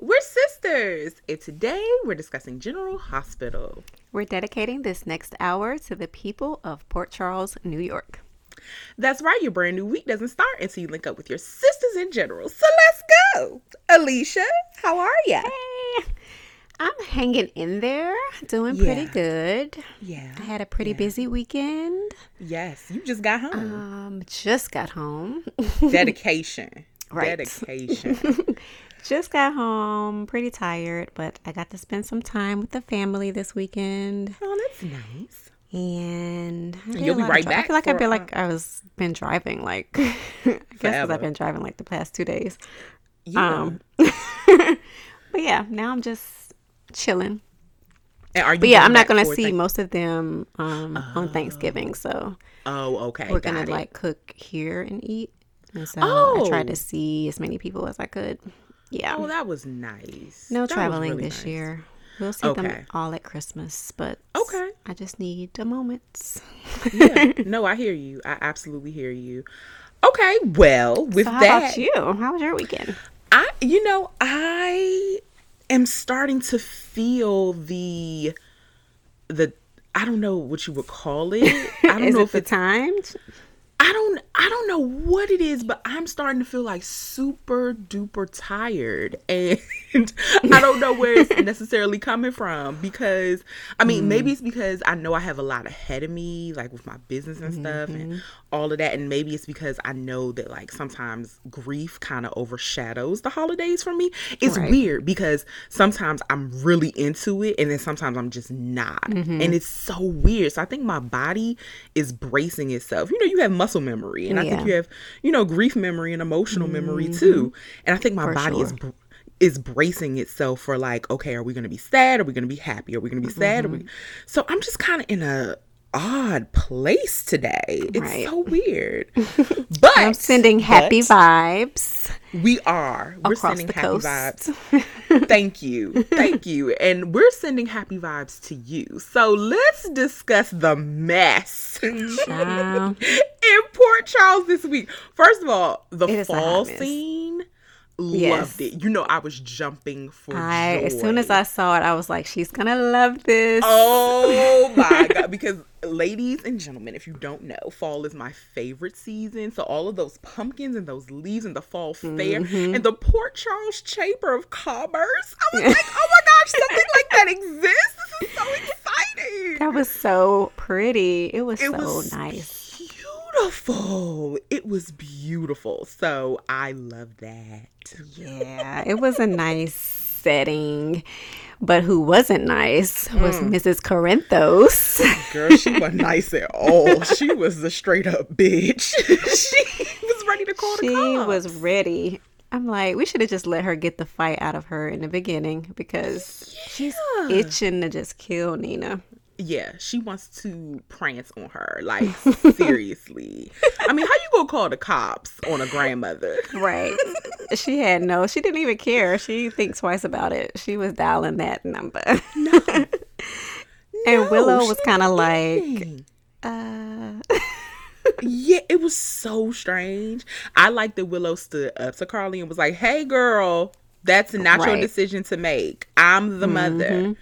We're sisters, and today we're discussing General Hospital. We're dedicating this next hour to the people of Port Charles, New York. That's right, your brand new week doesn't start until you link up with your sisters in general. So let's go. Alicia, how are ya? Hey, I'm hanging in there, doing pretty good. Yeah. I had a pretty busy weekend. Yes, you just got home. Um, just got home. Dedication. Right. Dedication. just got home, pretty tired, but I got to spend some time with the family this weekend. oh, that's nice. And you'll be right dri- I feel like I've been like I was been driving like I guess 'cause Forever. I've been driving like the past two days. Yeah. Um, but yeah, now I'm just chilling. are you But yeah, I'm not gonna see most of them um, on Thanksgiving, so Oh, okay. we're gonna it. like cook here and eat. And so Oh. I tried to see as many people as I could. Yeah, Oh, that was nice. no That traveling really this nice. year. We'll see Okay. them all at Christmas, but Okay. I just need a moment. yeah. No, I hear you. I absolutely hear you. Okay, well, with So how that, about you? How was your weekend? I, you know, I am starting to feel the, the, I don't know what you would call it. I don't know it if the it's, time? I don't, I don't know what it is, but I'm starting to feel like super duper tired, and I don't know where it's necessarily coming from because, I mean, Mm. maybe it's because I know I have a lot ahead of me, like with my business and stuff, Mm-hmm. and all of that, and maybe it's because I know that like sometimes grief kind of overshadows the holidays for me. It's Right. weird because sometimes I'm really into it, and then sometimes I'm just not, Mm-hmm. and it's so weird. So I think my body is bracing itself. You know, you have muscle memory, and I think Yeah. Mm-hmm. you have, you know, grief memory and emotional memory too. And I think my For body is sure. br- is bracing itself for like, okay, are we going to be sad? Are we going to be happy? Are we going to be sad? Are we? Mm-hmm. So I'm just kind of in a odd place today. It's Right. so weird. But I'm sending happy vibes We are. We're across sending the happy coast. vibes. Thank you. Thank you. And we're sending happy vibes to you. So let's discuss the mess in Port Charles this week. First of all, the It is a fall scene. Yes. Loved it. You know, I was jumping for I joy. as soon as I saw it, I was like, she's gonna love this. Oh my god! Because, ladies and gentlemen, if you don't know, fall is my favorite season. So all of those pumpkins and those leaves and the fall fair Mm-hmm. and the Port Charles Chamber of Commerce. I was like, oh my gosh, something like that exists. This is so exciting. That was so pretty. It was it so was nice. Beautiful. It was beautiful. So I love that. Yeah, it was a nice setting. But who wasn't nice was Mm. Mrs. Corinthos. Girl, she wasn't nice at all. She was a straight up bitch. she was ready to call the she was ready. I'm like, we should have just let her get the fight out of her in the beginning because she's itching to just kill Nina. Yeah, she wants to prance on her. Like, seriously. I mean, how you gonna call the cops on a grandmother? Right. she had no, she didn't even care. She didn't think twice about it. She was dialing that number. No. And No, Willow was kinda like- uh, Yeah, it was so strange. I like that Willow stood up to Carly and was like, "Hey, girl, that's not your decision to make. I'm the mother."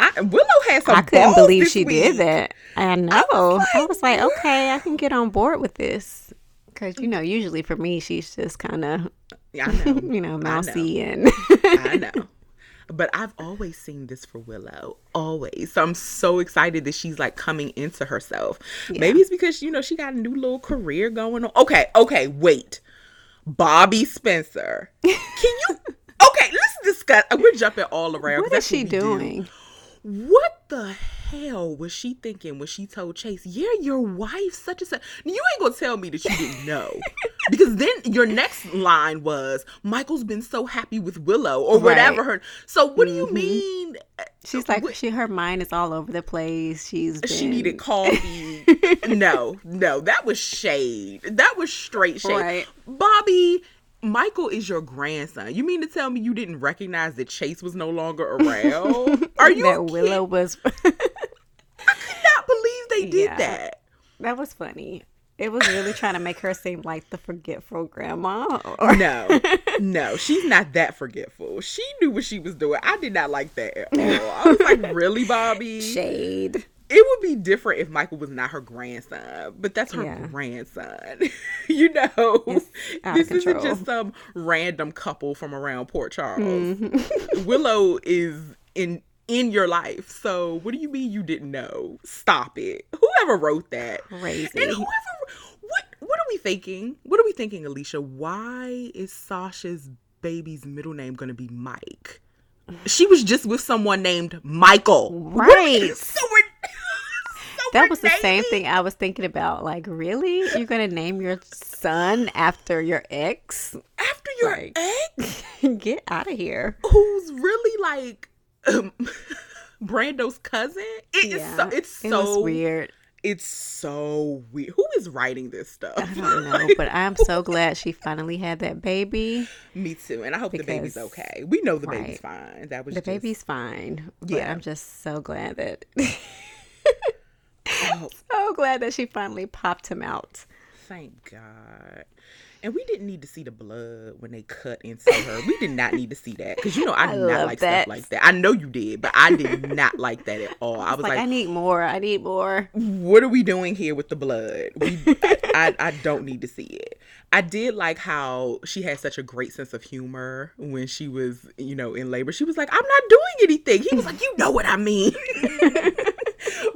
I, Willow had some. I couldn't believe she week. did that. I know. I was like, like, okay, I can get on board with this. Because, you know, usually for me, she's just kind of, Yeah, know. you know, I know. mousy and. I know. But I've always seen this for Willow. Always. So I'm so excited that she's like coming into herself. Maybe it's because, you know, she got a new little career going on. Okay, okay, wait. Bobbie Spencer. Can you Okay, let's discuss. We're jumping all around. What is she doing? do. What the hell was she thinking when she told Chase, "Yeah, your wife, such and such"? You ain't gonna tell me that you didn't know, because then your next line was, "Michael's been so happy with Willow" or whatever. Her. So what do you mm-hmm. mean? She's like, she, her mind is all over the place. She's been, She needed coffee. no, no, that was shade. That was straight shade. Right. Bobbie, Michael is your grandson. You mean to tell me you didn't recognize that Chase was no longer around? Are you that Willow was. I could not believe they did Yeah. that. that was funny. It was really trying to make her seem like the forgetful grandma. Or... No, no, she's not that forgetful. She knew what she was doing. I did not like that at all. I was like, really, Bobbie? Shade. It would be different if Michael was not her grandson, but that's her Yeah. grandson. you know, this isn't control. just some random couple from around Port Charles. Mm-hmm. Willow is in in your life. So what do you mean you didn't know? Stop it. Whoever wrote that. Crazy. And whoever what what are we thinking? What are we thinking, Alicia? Why is Sasha's baby's middle name gonna be Mike? She was just with someone named Michael. Right. So That was the same thing I was thinking about. Like, really? You're going to name your son after your ex? after your Like- ex, Get out of here. who's really like um, Brando's cousin. It is so it's it so weird. It's so weird. Who is writing this stuff? I don't know, but I'm so glad she finally had that baby. Me too, and I hope the baby's okay. We know the baby's fine. That was The just, baby's fine. But Yeah. I'm just so glad that So glad that she finally popped him out. thank God. And we didn't need to see the blood when they cut into her. We did not need to see that because you know I I did not like that. stuff like that. I know you did, but I did not like that at all. I was Like, like, I need more. I need more. what are we doing here with the blood? We, I, I don't need to see it. I did like how she had such a great sense of humor when she was, you know, in labor. She was like, I'm not doing anything. He was like, you know what I mean.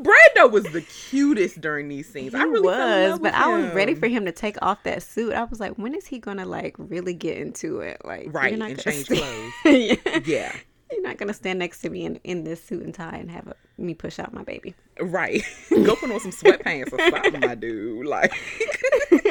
Brando was the cutest during these scenes. I He really fell in was, but I was ready for him to take off that suit. I was like, when is he gonna like really get into it? Like, you're right not and change st- clothes. yeah. Yeah, You're not gonna stand next to me in, in this suit and tie and have a, me push out my baby. right. Go put on some sweatpants or something, my dude. Like,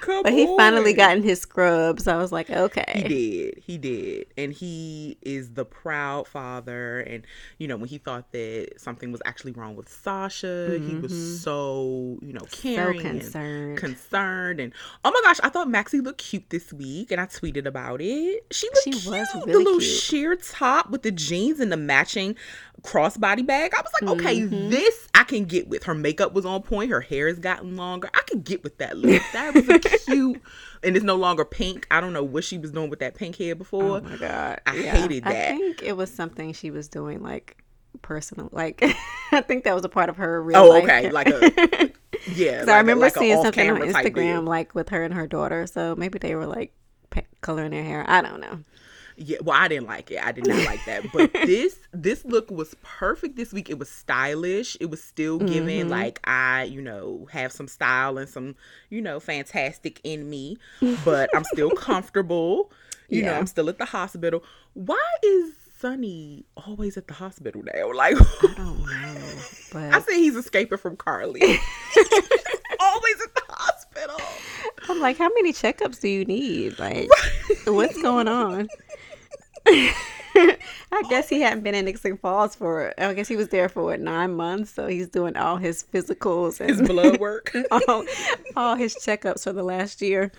come But he finally got in his scrubs. I was like, okay. He did. He did. And he is the proud father. And, you know, when he thought that something was actually wrong with Sasha, he was so, you know, So caring and concerned. concerned. And oh my gosh, I thought Maxie looked cute this week. And I tweeted about it. She looked She cute. was the little cute. sheer top with the jeans and the matching crossbody bag. I was like, okay, Mm-hmm. this I can get with. Her makeup was on point. Her hair has gotten longer. I could get with that look. That was a cute, and it's no longer pink. I don't know what she was doing with that pink hair before. oh my god. I hated that. I think it was something she was doing like personal. Like I think that was a part of her real oh, life. okay, like a yeah. So I remember like seeing something on Instagram like with her and her daughter. So maybe they were like coloring their hair. I don't know. Yeah, well, I didn't like it. I did not like that. But this this look was perfect this week. It was stylish. It was still giving Mm-hmm. like I, you know, have some style and some, you know, fantastic in me. But I'm still comfortable. You know, I'm still at the hospital. Why is Sonny always at the hospital now? Like I don't know. But I said he's escaping from Carly. always at the hospital. I'm like, how many checkups do you need? Like, what's going on? I guess he hadn't been in Nixon Falls for. I guess he was there for what nine months, so he's doing all his physicals and His blood work. all, all his checkups for the last year.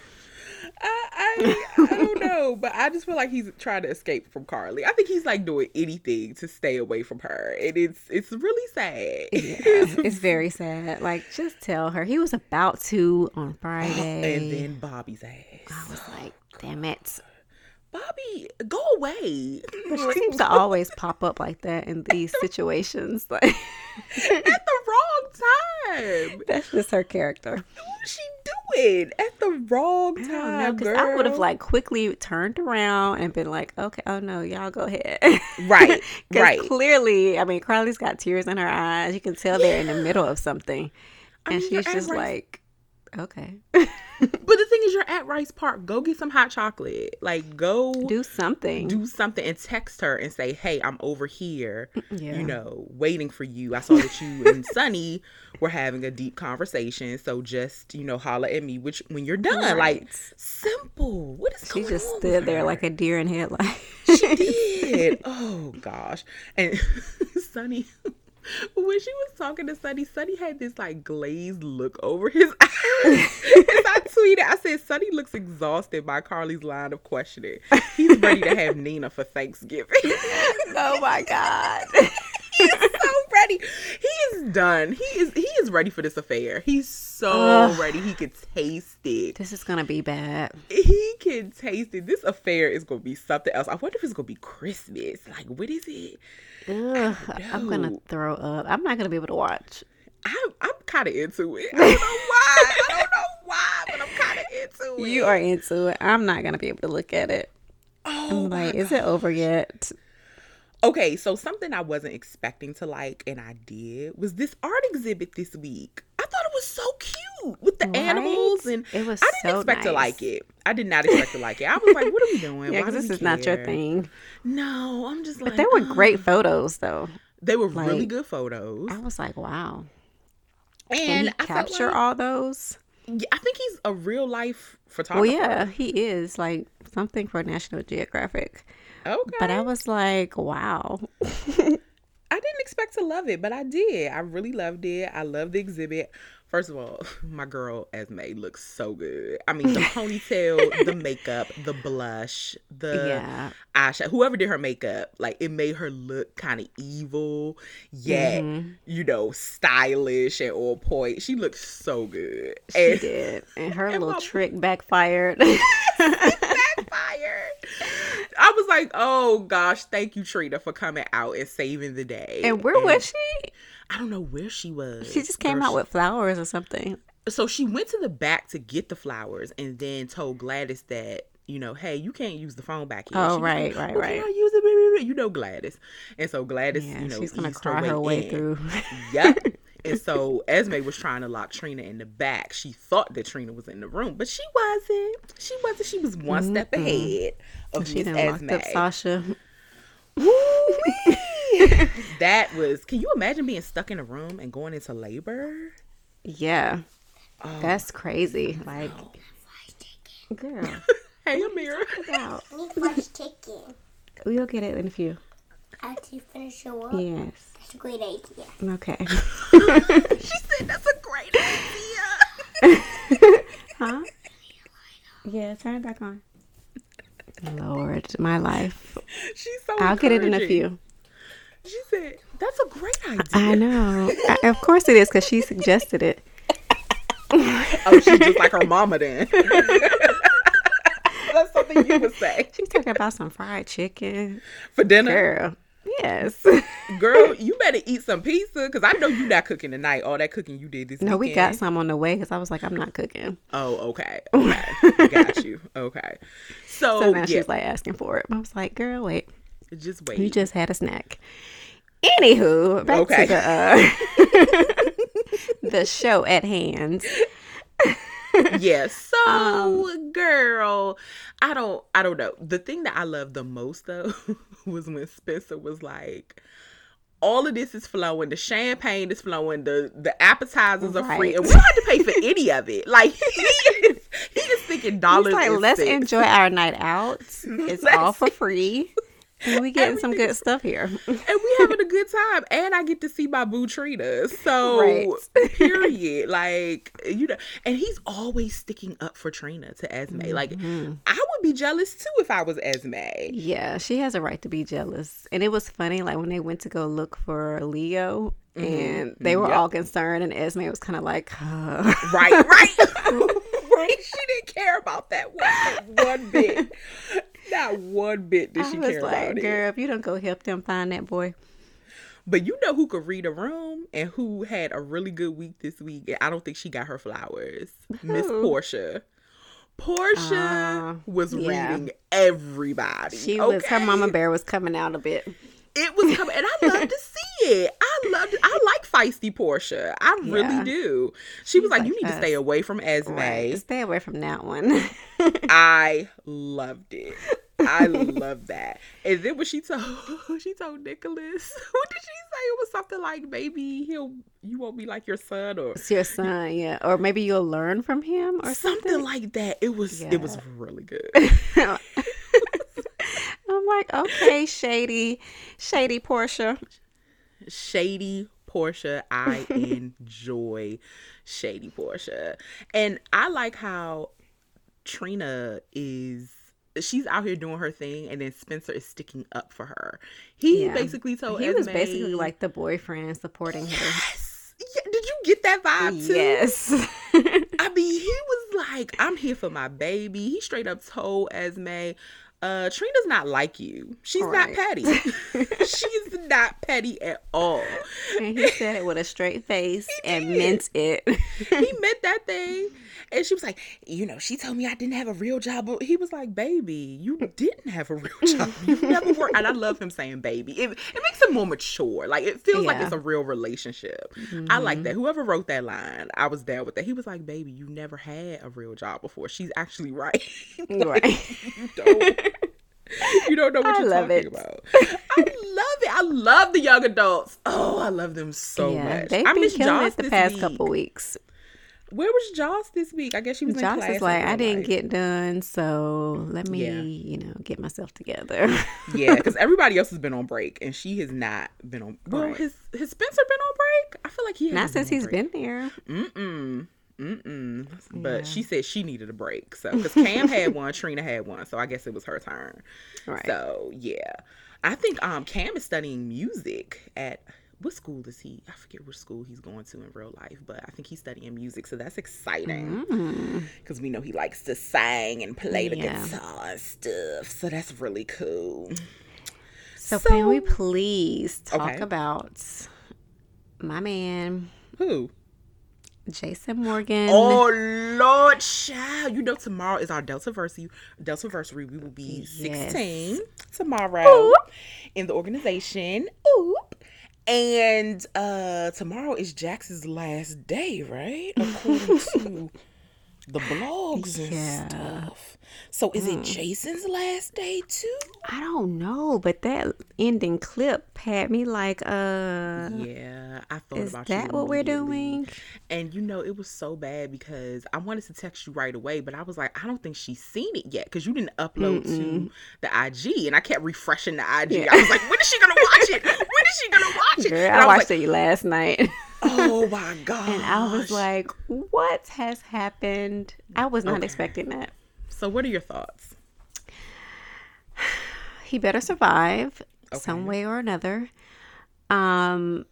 I, I I don't know, but I just feel like he's trying to escape from Carly. I think he's like doing anything to stay away from her, and it's it's really sad. Yeah, it's very sad. Like, just tell her he was about to on Friday. and then Bobbie's ass. I was like, damn it. Bobbie, go away But she seems to always pop up like that in these situations. Like, at the wrong time. that's just her character. What was she doing at the wrong time, don't know, because girl? I would have like quickly turned around and been like, okay, oh no, y'all go ahead. Right, right. Clearly, I mean, Carly's got tears in her eyes. You can tell they're in the middle of something. I And mean, she's just like, okay, But the thing is, you're at Rice Park. Go get some hot chocolate. Like, go do something. do something and text her and say, "Hey, I'm over here." yeah. you know, waiting for you. I saw that you and Sonny were having a deep conversation. So just, you know, holla at me which when you're done. Like simple. What is She just stood there her? like a deer in headlights. she did. Oh gosh. And Sonny when she was talking to Sonny, Sonny had this like glazed look over his eyes. I tweeted, I said, Sonny looks exhausted by Carly's line of questioning. He's ready to have Nina for Thanksgiving. oh my god. Ready. He is done. He is he is ready for this affair. He's so Ugh. ready. He can taste it. This is gonna be bad. He can taste it. This affair is gonna be something else. I wonder if it's gonna be Christmas. Like, what is it? Ugh, I'm gonna throw up. I'm not gonna be able to watch. I'm I'm kind of into it. I don't know why. I don't know why, but I'm kind of into it. You are into it. I'm not gonna be able to look at it. Oh I'm my like, is it over yet? Okay, so something I wasn't expecting to like and I did was this art exhibit this week. I thought it was so cute with the Right? animals and It was I didn't so expect to like it. I did not expect to like it. I was like, what are we doing? Yeah, Why because do this is not your thing. No, I'm just like But they were "Ugh." great oh. photos, though. They were really good photos. I was like, wow. And, I capture like- all those. Yeah, I think he's a real life photographer. Well, photographer. yeah, he is like something for National Geographic. Okay. But I was like, wow. I didn't expect to love it, but I did. I really loved it. I love the exhibit. First of all, my girl Esme looks so good. I mean, the ponytail, the makeup, the blush, the Yeah. eyeshadow. Whoever did her makeup, like it made her look kind of evil, yet Mhm. you know, stylish and on point. She looked so good. She And did. And her and little my- trick backfired. backfired. I was like, oh gosh, thank you, Trina, for coming out and saving the day. and where was she? I don't know where she was. She just came out with flowers or something. so she went to the back to get the flowers and then told Gladys that you know, hey, you can't use the phone back here. Oh, She right, like, right, "Oh, right. Can I use it? Blah, blah, blah." You know Gladys, and so Gladys, Yeah, you know, she's gonna cry her way in. through. Yep. And so Esme was trying to lock Trina in the back. She thought that Trina was in the room, but she wasn't. She wasn't. She was one step ahead of She Miss done Esme. locked up Sasha. That was. Can you imagine being stuck in a room and going into labor? Yeah. Oh, That's crazy. Like, girl, hey, Amira. get out. Need fresh chicken. We'll get it in a few. After you finish your work, Yes. that's a great idea. Okay. she said that's a great idea. huh? Yeah, turn it back on. Lord, my life. She's so. I'll get it in a few. She said that's a great idea. I know. I, of course it is because she suggested it. oh, she's just like her mama then. that's something you would say She's talking about some fried chicken. for dinner. Girl. Yes. Girl, you better eat some pizza because I know you're not cooking tonight. All that cooking you did this No, we got some on the way because I was like, I'm not cooking. Oh, okay. Okay. got you. Okay. So, So now yeah, she's like asking for it. I was like, girl, wait. just wait. You just had a snack. Anywho, back Okay. to the uh, the show at hand. Yeah. So, Um, girl, I don't I don't know. The thing that I love the most though was when Spencer was like all of this is flowing. The champagne is flowing. The the appetizers are free, and we don't have to pay for any of it. Like he is, he is thinking He's dollars. like, and let's enjoy our night out. It's all for free. We getting some good stuff here. and we having a good time and i get to see my boo trina so Right. period like you know and he's always sticking up for trina to esme like Mhm. i would be jealous too if i was esme Yeah, she has a right to be jealous. And it was funny, like when they went to go look for Leo and they were Yep. all concerned, and Esme was kind of like, uh, right right right she didn't care about that one, one bit not one bit did I she was care like, about it girl, if you don't go help them find that boy. but you know who could read a room and who had a really good week this week and i don't think she got her flowers miss portia Portia Uh, was yeah. reading everybody. She was her mama bear was coming out a bit. It was coming, and I love to see it. I love. I like feisty Portia. I really Yeah. do. She was like, like "You need to stay away from Esme." Right. Stay away from that one. I loved it. I love that. And then when she told she told Nicholas, what did she say? It was something like, "Maybe he'll you won't be like your son," or it's your son, yeah. Or maybe you'll learn from him or something something. like that. It was it was really good. I'm like, okay, shady, shady Portia. shady Portia. I enjoy shady Portia. And I like how Trina is she's out here doing her thing, and then Spencer is sticking up for her. He Yeah. basically told he was basically like the boyfriend supporting her. Yes. Yeah, did you get that vibe too? Yes. I mean, he was like, "I'm here for my baby." He straight up told Esme, uh, "Trina's not like you. She's not petty. She's not petty at all." and he said it with a straight face and meant it. he meant that thing. And she was like, you know, she told me I didn't have a real job. But he was like, baby, you didn't have a real job. You never worked. And I love him saying baby. It, it makes him more mature. Like, it feels like it's a real relationship. I like mm-hmm. that. Whoever wrote that line, I was there with that. He was like, baby, you never had a real job before. She's actually right. Like, right. you don't. You don't know what I you're love talking it. about. I love it. I love the young adults. Oh, I love them so yeah, much. they've I been killing it the past week. couple weeks. Where was Joss this week? I guess she was in Josh class. is like, I didn't life." get done, so let me, Yeah. you know, get myself together. yeah, because everybody else has been on break and she has not been on. Well, Right. his has Spencer been on break? I feel like he Not hasn't since he's on break. been there. Mm-mm. Mm-mm. But Yeah. she said she needed a break. So, because Cam had one, Trina had one. So, I guess it was her turn. Right. So, yeah. I think um Cam is studying music at what school is he? I forget which school he's going to in real life, but I think he's studying music. So, that's exciting Mm. because we know he likes to sing and play the Yeah. guitar and stuff. So, that's really cool. So, can we please talk Okay. about my man, Who? Jason Morgan? Oh Lord, child! You know tomorrow is our Delta Versary. Delta Versary. We will be Yes. sixteen tomorrow in the organization. Oop. And uh tomorrow is Jax's last day, right? According to the blogs and Yeah. stuff. So is it Jason's last day too? I don't know, but that ending clip had me like, uh, Yeah, I thought is about that you what we're doing? And you know, it was so bad because I wanted to text you right away, but I was like, I don't think she's seen it yet because you didn't upload to the IG, and I kept refreshing the IG. Yeah. I was like, when is she gonna watch it? Is she gonna watch it? Girl, and I, was watched like, it last night. oh my god! And I was like, what has happened? I was not expecting that. so what are your thoughts? He better survive some way or another. Um,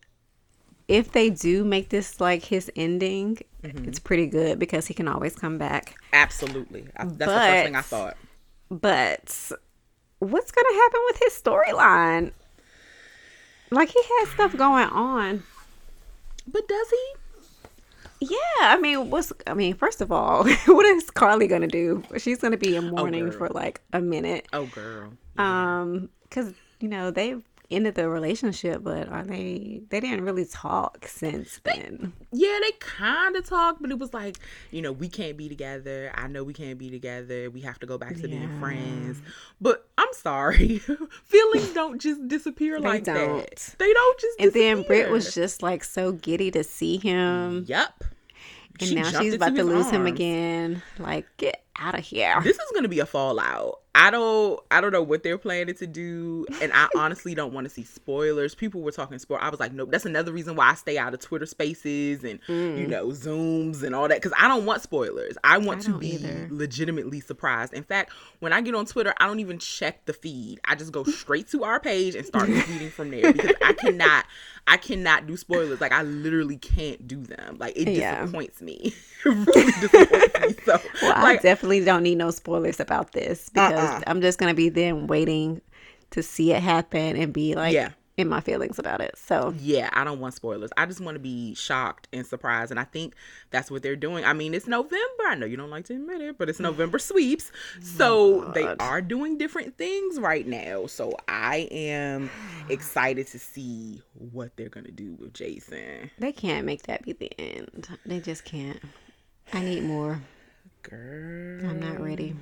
if they do make this like his ending, Mm-hmm. it's pretty good because he can always come back. Absolutely, I, that's the first thing I thought. But what's gonna happen with his storyline? Like he has stuff going on. But does he? Yeah, I mean, what's I mean, first of all, what is Carly gonna do? She's gonna be in mourning girl. for like a minute. Oh girl, Um, because you know they've ended the relationship, but are they? They didn't really talk since then. yeah, they kind of talked, but it was like, you know, we can't be together. I know we can't be together. We have to go back to being friends. But I'm sorry, feelings don't just disappear like don't. that. They don't just. And then Britt was just like so giddy to see him, Yep. and She now she's about to lose him again. Like, get out of here. This is gonna be a fallout. I don't I don't know what they're planning to do. And I honestly don't want to see spoilers. People were talking spoil. I was like, nope, that's another reason why I stay out of Twitter spaces and you mm. know, Zooms and all that. Cause I don't want spoilers. I want I to be either. legitimately surprised. In fact, when I get on Twitter, I don't even check the feed. I just go straight to our page and start reading from there because I cannot I cannot do spoilers. Like I literally can't do them. Like it Yeah. disappoints me. it really disappoints me. So Well, I like definitely don't need no spoilers about this because Uh-uh. I'm just gonna be then waiting to see it happen and be like Yeah. in my feelings about it. So Yeah, I don't want spoilers. I just want to be shocked and surprised. And I think that's what they're doing. I mean, it's November. I know you don't like to admit it, but it's November sweeps. So oh they are doing different things right now. So I am excited to see what they're going to do with Jason. they can't make that be the end. They just can't. I need more. Girl. I'm not ready.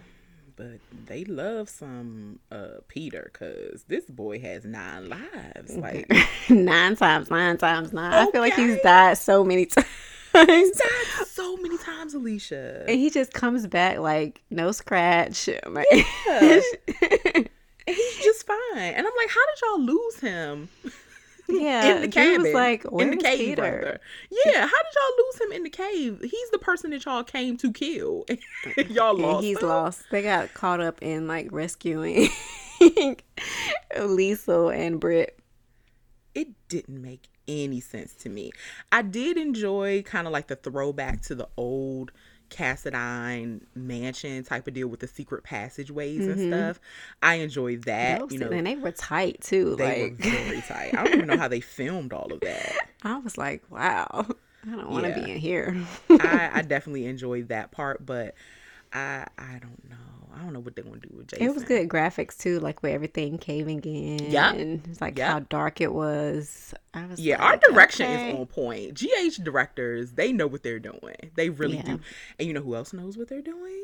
But they love some uh Peter because this boy has nine lives. Like, nine times, nine times nine. I feel like he's died so many times. He's died so many times, Alicia. and he just comes back like no scratch. Like, And he's just fine. And I'm like, how did y'all lose him? Yeah, in the cabin, was like, in the cave, Peter?" brother. Yeah, how did y'all lose him in the cave? He's the person that y'all came to kill. y'all And lost. he's him? lost. They got caught up in like rescuing Liesl and Britt. It didn't make any sense to me. I did enjoy kind of like the throwback to the old Cassadine mansion type of deal with the secret passageways and mm-hmm. stuff. I enjoyed that. Those- you know, and they were tight too. they like were very tight. I don't even know how they filmed all of that. I was like, wow, I don't want to Yeah. be in here. I, I definitely enjoyed that part, but I I don't know. I don't know what they're gonna do with Jason. It was good graphics too, like with everything caving in. Yeah. and it's like Yeah. how dark it was. I was Yeah, our direction okay. is on point. GH directors, they know what they're doing. They really Yeah. do. And you know who else knows what they're doing?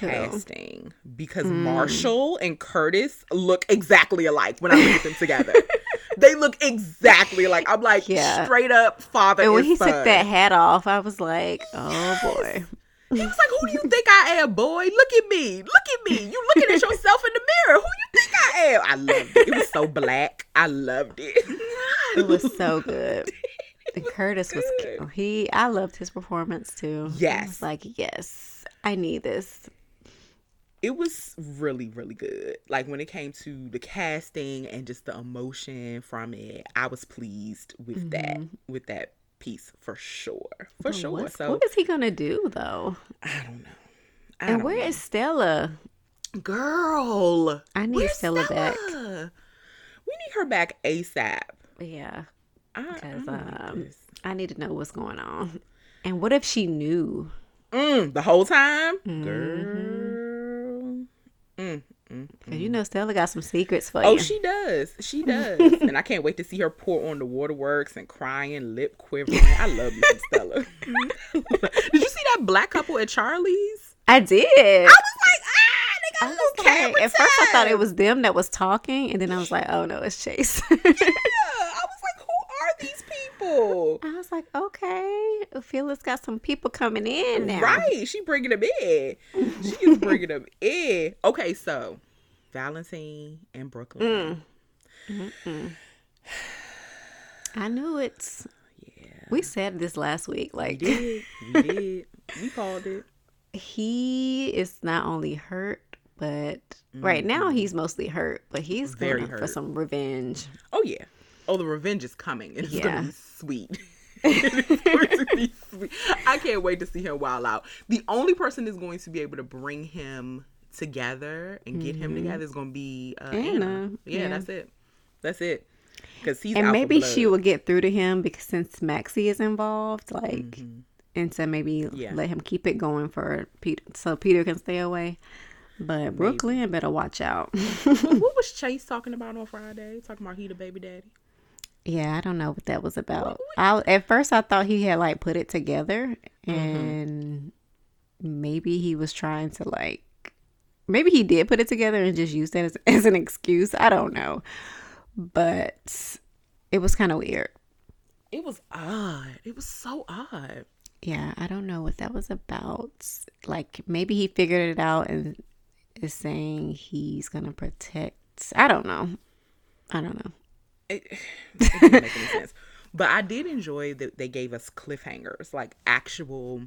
Who? Casting. Because Mm. Marshall and Curtis look exactly alike when I look at them together. they look exactly like I'm like Yeah. straight up father And when and he son. took that hat off, I was like, oh boy. He was like, "Who do you think I am, boy? Look at me, look at me. You looking at yourself in the mirror. Who you think I am?" I loved it. It was so black. I loved it. It was so good. And Curtis was good. he. I loved his performance too. I Yes. was like, yes, I need this. it was really really good like when it came to the casting and just the emotion from it i was pleased with that mm-hmm. with that piece for sure for sure What's- so what is he gonna do though? i don't know I And don't where know. is Stella? girl I need Where's Stella back. We need her back asap Yeah, I, I because don't um. I need to know what's going on. And what if she knew? mm, the whole time Mm-hmm. girl You know Stella got some secrets for Oh, you. Oh, she does. She does. and I can't wait to see her pour on the waterworks and crying, lip quivering. I love you, Stella. Did you see that black couple at Charlie's? I did. I was like, ah, they got I was like, at first I thought it was them that was talking, and then I was like, oh no, it's Chase. Yeah, I was like, who are these people? I was like, okay, Phyllis got some people coming in now. Right, she bringing them in. She is bringing them in. Okay, so Valentine and Brooklyn. I knew it. Yeah, We said this last week. we Like did. We did. We called it. he is not only hurt, but right now he's mostly hurt. But he's Mm-hmm. Very going for hurt. some revenge. Oh yeah. Oh, the revenge is coming. It's Yeah. gonna be sweet. it's going to be sweet. I can't wait to see him wild out. The only person is going to be able to bring him together and get him together is going to be uh, Anna. Mm-hmm. Anna, Yeah, yeah. that's it. That's it. Because he's and maybe blood. she will get through to him because since Maxie is involved, like, and so maybe Mm-hmm. Yeah. let him keep it going for Peter, so Peter can stay away. But Brooklyn better watch out. what, what was Chase talking about on Friday? Talking about he the baby daddy. yeah, I don't know what that was about. I at first I thought he had like put it together, Mm-hmm. and maybe he was trying to like, maybe he did put it together and just used that as, as an excuse. I don't know, but it was kind of weird. It was odd. It was so odd. Yeah, I don't know what that was about. Like maybe he figured it out and is saying he's gonna protect. I don't know. I don't know. it, it didn't make any sense. But I did enjoy that they gave us cliffhangers, like actual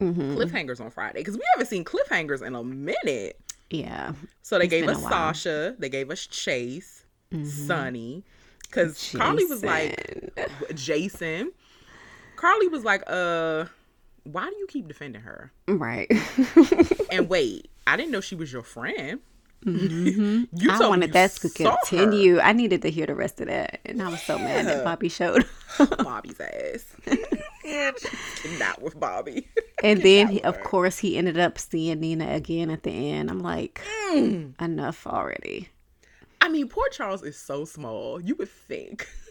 Mm-hmm. cliffhangers on Friday, because we haven't seen cliffhangers in a minute. Yeah, So they gave us. Mm-hmm. Sasha, they gave us Chase, Sonny, because Carly was like Jason. Carly was like, "Uh, why do you keep defending her?" right. And wait, I didn't know she was your friend. Mm-hmm. I told me wanted that to saw her. continue. I needed to hear the rest of that, and I was so mad that Bobbie showed. Bobbie's ass. Not with Bobbie. and then, he, of course, he ended up seeing Nina again at the end. I'm like, Mm. enough already. I mean, Port Charles is so small. You would think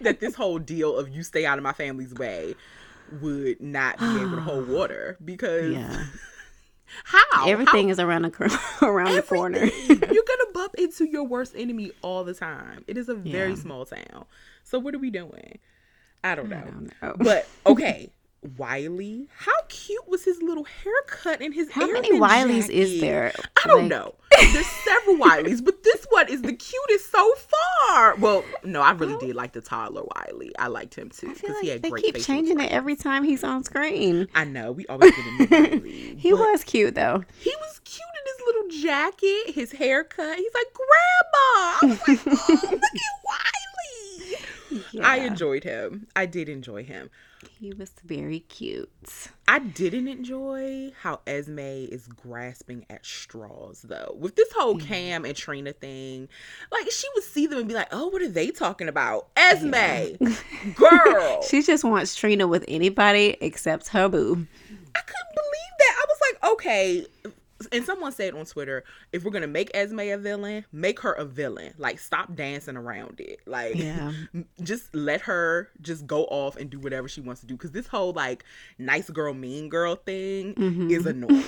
that this whole deal of you stay out of my family's way would not be able to hold water because Yeah, how everything is around the cor- around the corner. You're gonna bump into your worst enemy all the time. It is a very Yeah. small town. So what are we doing? I don't know. don't know. But okay. Wiley, how cute was his little haircut and his How many Wileys is there? I don't Like- know. There's several Wileys, but this one is the cutest so far. Well, no, I really did like the toddler Wiley. I liked him too because like he had they great keep changing it every time he's on screen. I know we always get a new Wiley. He was cute though. He was cute in his little jacket, his haircut. He's like, Grandma. I was like, oh, look at Wiley. I enjoyed him. I did enjoy him. He was very cute. I didn't enjoy how Esme is grasping at straws though. With this whole Cam and Trina thing, like she would see them and be like, "Oh, what are they talking about?" Esme, girl, She just wants Trina with anybody except her boo. I couldn't believe that. I was like, okay. And someone said on Twitter, if we're gonna make Esme a villain, make her a villain. Like, stop dancing around it. Like, Yeah. just let her just go off and do whatever she wants to do. Because this whole like nice girl, mean girl thing mm-hmm. is annoying.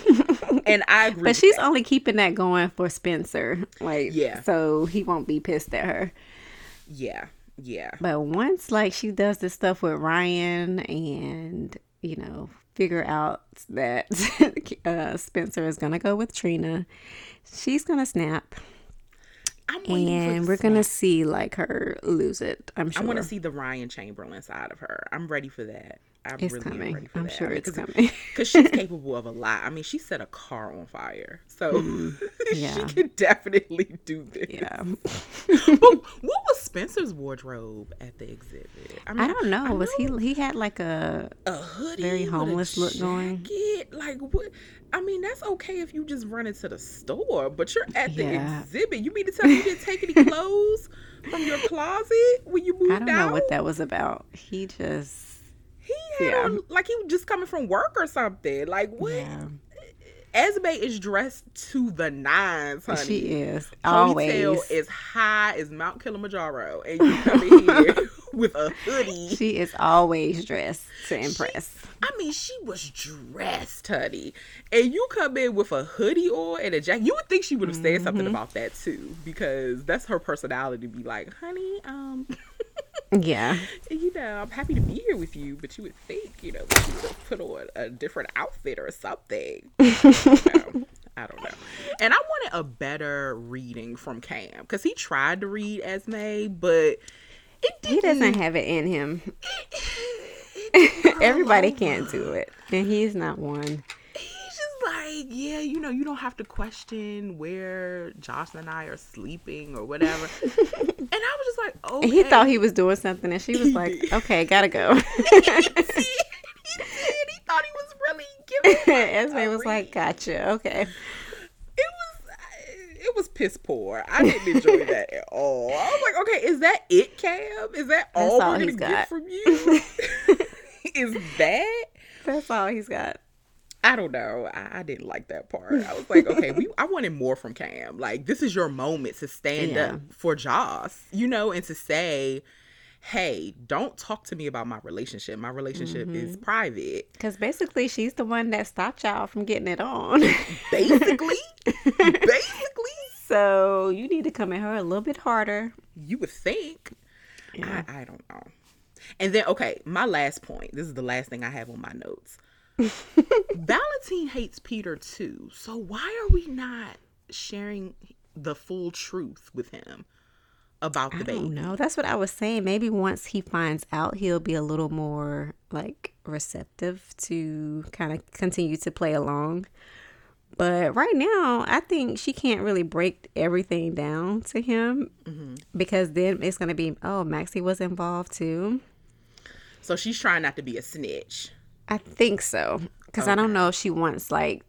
and I agree. But she's only keeping that going for Spencer. Like, Yeah. So he won't be pissed at her. yeah, yeah, But once like she does this stuff with Ryan and, you know, figure out that uh, Spencer is gonna go with Trina, she's gonna snap. I'm waiting for And we're gonna see like her lose it. I'm sure. I want to see the Ryan Chamberlain side of her. I'm ready for that. I it's really coming. ready for I'm that. sure I mean, it's 'cause- coming. because she's capable of a lot. I mean, she set a car on fire, so Mm-hmm. yeah. she could definitely do this. yeah. what was Spencer's wardrobe at the exhibit? mean, I don't know. Was he he had like a a hoodie, very homeless look going? Like what? I mean, that's okay if you just run into the store, but you're at the Yeah. exhibit. You mean to tell me you didn't take any clothes from your closet when you moved out? I don't out? know what that was about. He just He had Yeah. on, like he was just coming from work or something. Like what? yeah. Esme is dressed to the nines, honey. She is Ponytail always. is high as Mount Kilimanjaro, and you come in here with a hoodie. She is always dressed to impress. I mean, she was dressed, honey, and you come in with a hoodie on and a jacket. You would think she would have said something Mm-hmm. about that too, because that's her personality. To be like, honey, um, Yeah. you know, I'm happy to be here with you, but you would think, you know, that she would put on a different outfit or something. I don't know. I don't know. And I wanted a better reading from Cam because he tried to read Esme, but it didn't. He doesn't have it in him. Everybody can't do it. And he's not one. He's just like, yeah, you know, you don't have to question where Joss and I are sleeping or whatever. and I was like, oh, And he thought he was doing something and she was like, okay, gotta go. he did. He thought he was really giving. Esme was like, gotcha, okay. it was uh, it was piss poor. I didn't enjoy that at all. I was like, okay, is that it, Cam? Is that all all we're gonna he's get got. from you? is that? That's all he's got. I don't know. I, I didn't like that part. I was like, okay, we I wanted more from Cam. Like, this is your moment to stand Yeah. up for Joss, you know, and to say, hey, don't talk to me about my relationship. My relationship is Mm-hmm. private. Because basically, she's the one that stopped y'all from getting it on. Basically, basically, so you need to come at her a little bit harder. you would think. Yeah. I, I don't know. And then, okay, my last point. This is the last thing I have on my notes. Valentine hates Peter too. So why are we not sharing the full truth with him about the I baby? don't. That's what I was saying. Maybe once he finds out, he'll be a little more like receptive to kind of continue to play along. But right now, I think she can't really break everything down to him mm-hmm. because then it's going to be, oh, Maxie was involved too. So she's trying not to be a snitch. I think so. Because I don't know if she wants like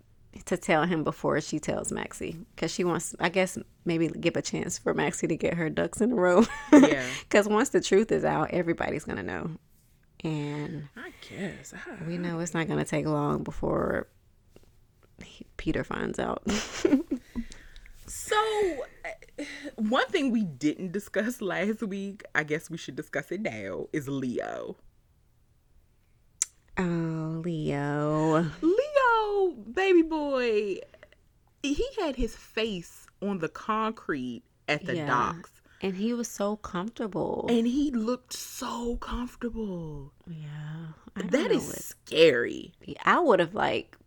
to tell him before she tells Maxie. Because she wants, I guess, maybe give a chance for Maxie to get her ducks in a row. Yeah. Because once the truth is out, everybody's going to know. And I guess. I- we know it's not going to take long before he- Peter finds out. So, uh, one thing we didn't discuss last week, I guess we should discuss it now, is Leo. Oh, Leo. Leo, baby boy, he had his face on the concrete at the Yeah. docks. And he was so comfortable. And he looked so comfortable. yeah. That is what- scary. I would have like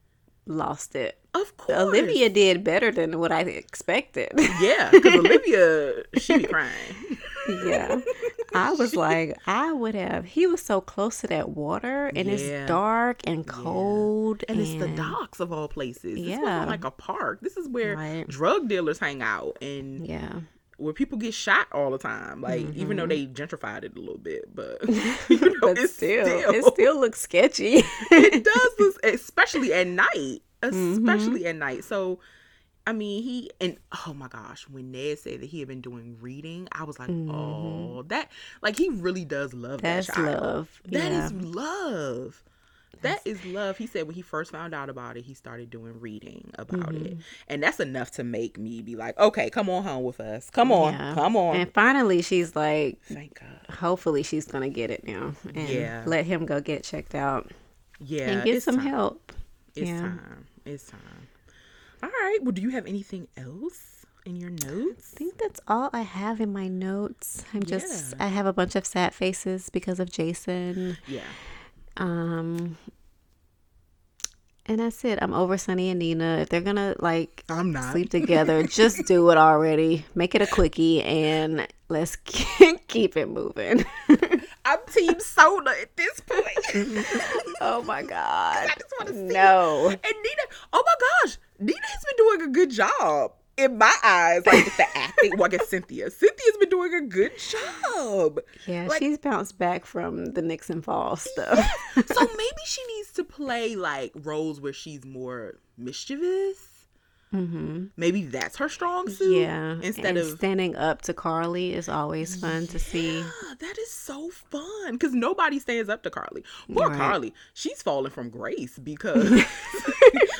lost it. Of course. Olivia did better than what I expected. Yeah, because Olivia, she be crying. yeah. I was like, I would have. He was so close to that water, and Yeah. it's dark and cold, And it's the docks of all places. This Yeah. wasn't like a park. This is where Right. drug dealers hang out and Yeah, where people get shot all the time. Like even though they gentrified it a little bit, but you know, Mm-hmm. but it's still, still, it still looks sketchy. it does look, especially at night, Mm-hmm. especially at night. So, I mean, he and oh my gosh, when Ned said that he had been doing reading, I was like, oh, that like he really does love Mm-hmm. That's that child. love. That Yeah. is love. That is love. He said when he first found out about it, he started doing reading about Mm-hmm. it, and that's enough to make me be like, okay, come on home with us. Come on, Yeah. come on. And finally, she's like, Thank God. hopefully, she's gonna get it now, and Yeah. let him go get checked out Yeah, and get some time. help. It's Yeah. time. It's time. All right. Well, do you have anything else in your notes? I think that's all I have in my notes. I'm just I have a bunch of sad faces because of Jason. Yeah. Um and that's it. I'm over Sonny and Nina. If they're gonna like I'm not. sleep together, just do it already. Make it a quickie and let's keep it moving. I'm Team Soda at this point. oh my god. I just want to see. No. And Nina, oh my gosh, Nina has been doing a good job in my eyes, like with the acting. Well, I guess Cynthia. Cynthia's been doing a good job. Yeah, Like- she's bounced back from the Nixon Falls stuff. So maybe she needs to play like roles where she's more mischievous. mm-hmm. Maybe that's her strong suit. Yeah. Instead and of standing up to Carly is always fun to see. Yeah, that is so fun because nobody stands up to Carly. Poor Right. Carly, she's falling from grace because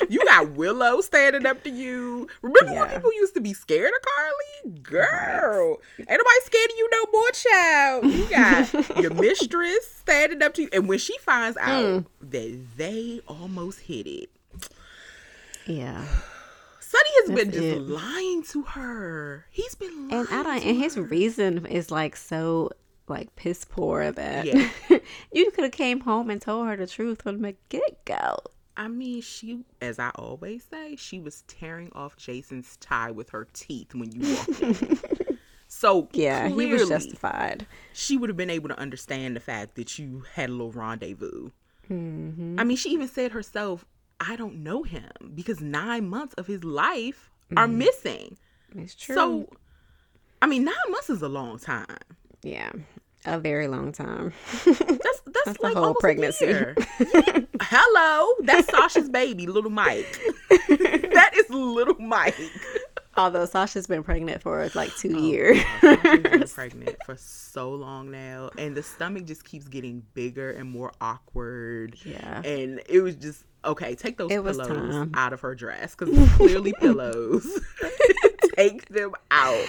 you got Willow standing up to you. Remember when people used to be scared of Carly? Girl, ain't nobody scared of you no more, child. You got your mistress standing up to you, and when she finds out Mm. that they almost hit it, Yeah. Sonny has been just it. lying to her. He's been lying. And I don't and his her. reason is like so like piss poor that Yeah. you could have came home and told her the truth from the get go. I mean, she, as I always say, she was tearing off Jason's tie with her teeth when you walked in. So Yeah, he was justified. she would have been able to understand the fact that you had a little rendezvous. Mm-hmm. I mean, she even said herself, "I don't know him because nine months of his life are missing." It's Mm-hmm. true. So, I mean, nine months is a long time. yeah, a very long time. That's that's, That's the like whole pregnancy. Hello, that's Sasha's baby, little Mike. that is little Mike. Although Sasha's been pregnant for like two Oh, years. Been pregnant for so long now, and the stomach just keeps getting bigger and more awkward. Yeah. and it was just okay. Take those It pillows out of her dress because clearly pillows. take them out.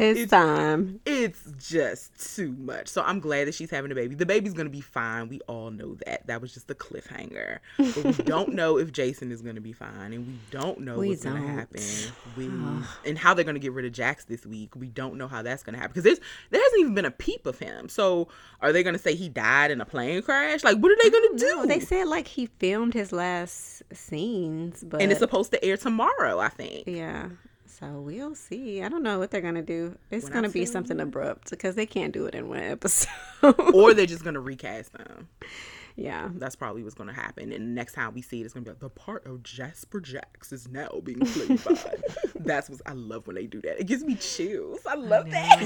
It's time. It's just too much. So I'm glad that she's having a baby. The baby's gonna be fine. We all know that. That was just a cliffhanger. But we don't know if Jason is gonna be fine, and we don't know We what's gonna happen. We and how they're gonna get rid of Jax this week. We don't know how that's gonna happen because there's there hasn't even been a peep of him. So are they gonna say he died in a plane crash? Like what are they gonna do? No, they said like he filmed his last scenes, but and it's supposed to air tomorrow, I think. yeah. So we'll see. I don't know what they're gonna do. It's When gonna be tell something abrupt because they can't do it in one episode. Or they're just gonna recast them. yeah. That's probably what's going to happen. And next time we see it, it's going to be like, the part of Jasper Jax is now being played by. That's what I love when they do that. It gives me chills. I love that.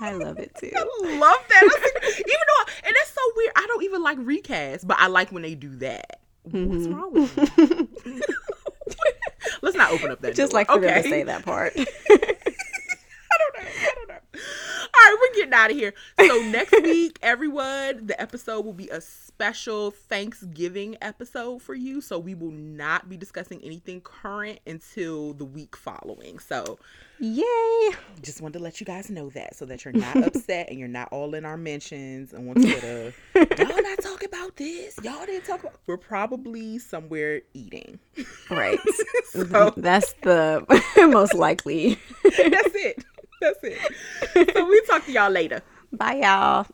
I love it too. I love that. I think- even though, and that's so weird. I don't even like recast, but I like when they do that. What's mm-hmm. wrong with you? Let's not open up that. Just door, like for them okay? to say that part. I don't know. I don't know. All right, we're getting out of here. So next week, everyone, the episode will be a special Thanksgiving episode for you. So we will not be discussing anything current until the week following. So Yay! just wanted to let you guys know that so that you're not upset and you're not all in our mentions and on Twitter. Y'all not talking about this. Y'all didn't talk about. We're probably somewhere eating. Right. So mm-hmm. That's the most likely. that's it. That's it. So we talk to y'all later. Bye, y'all.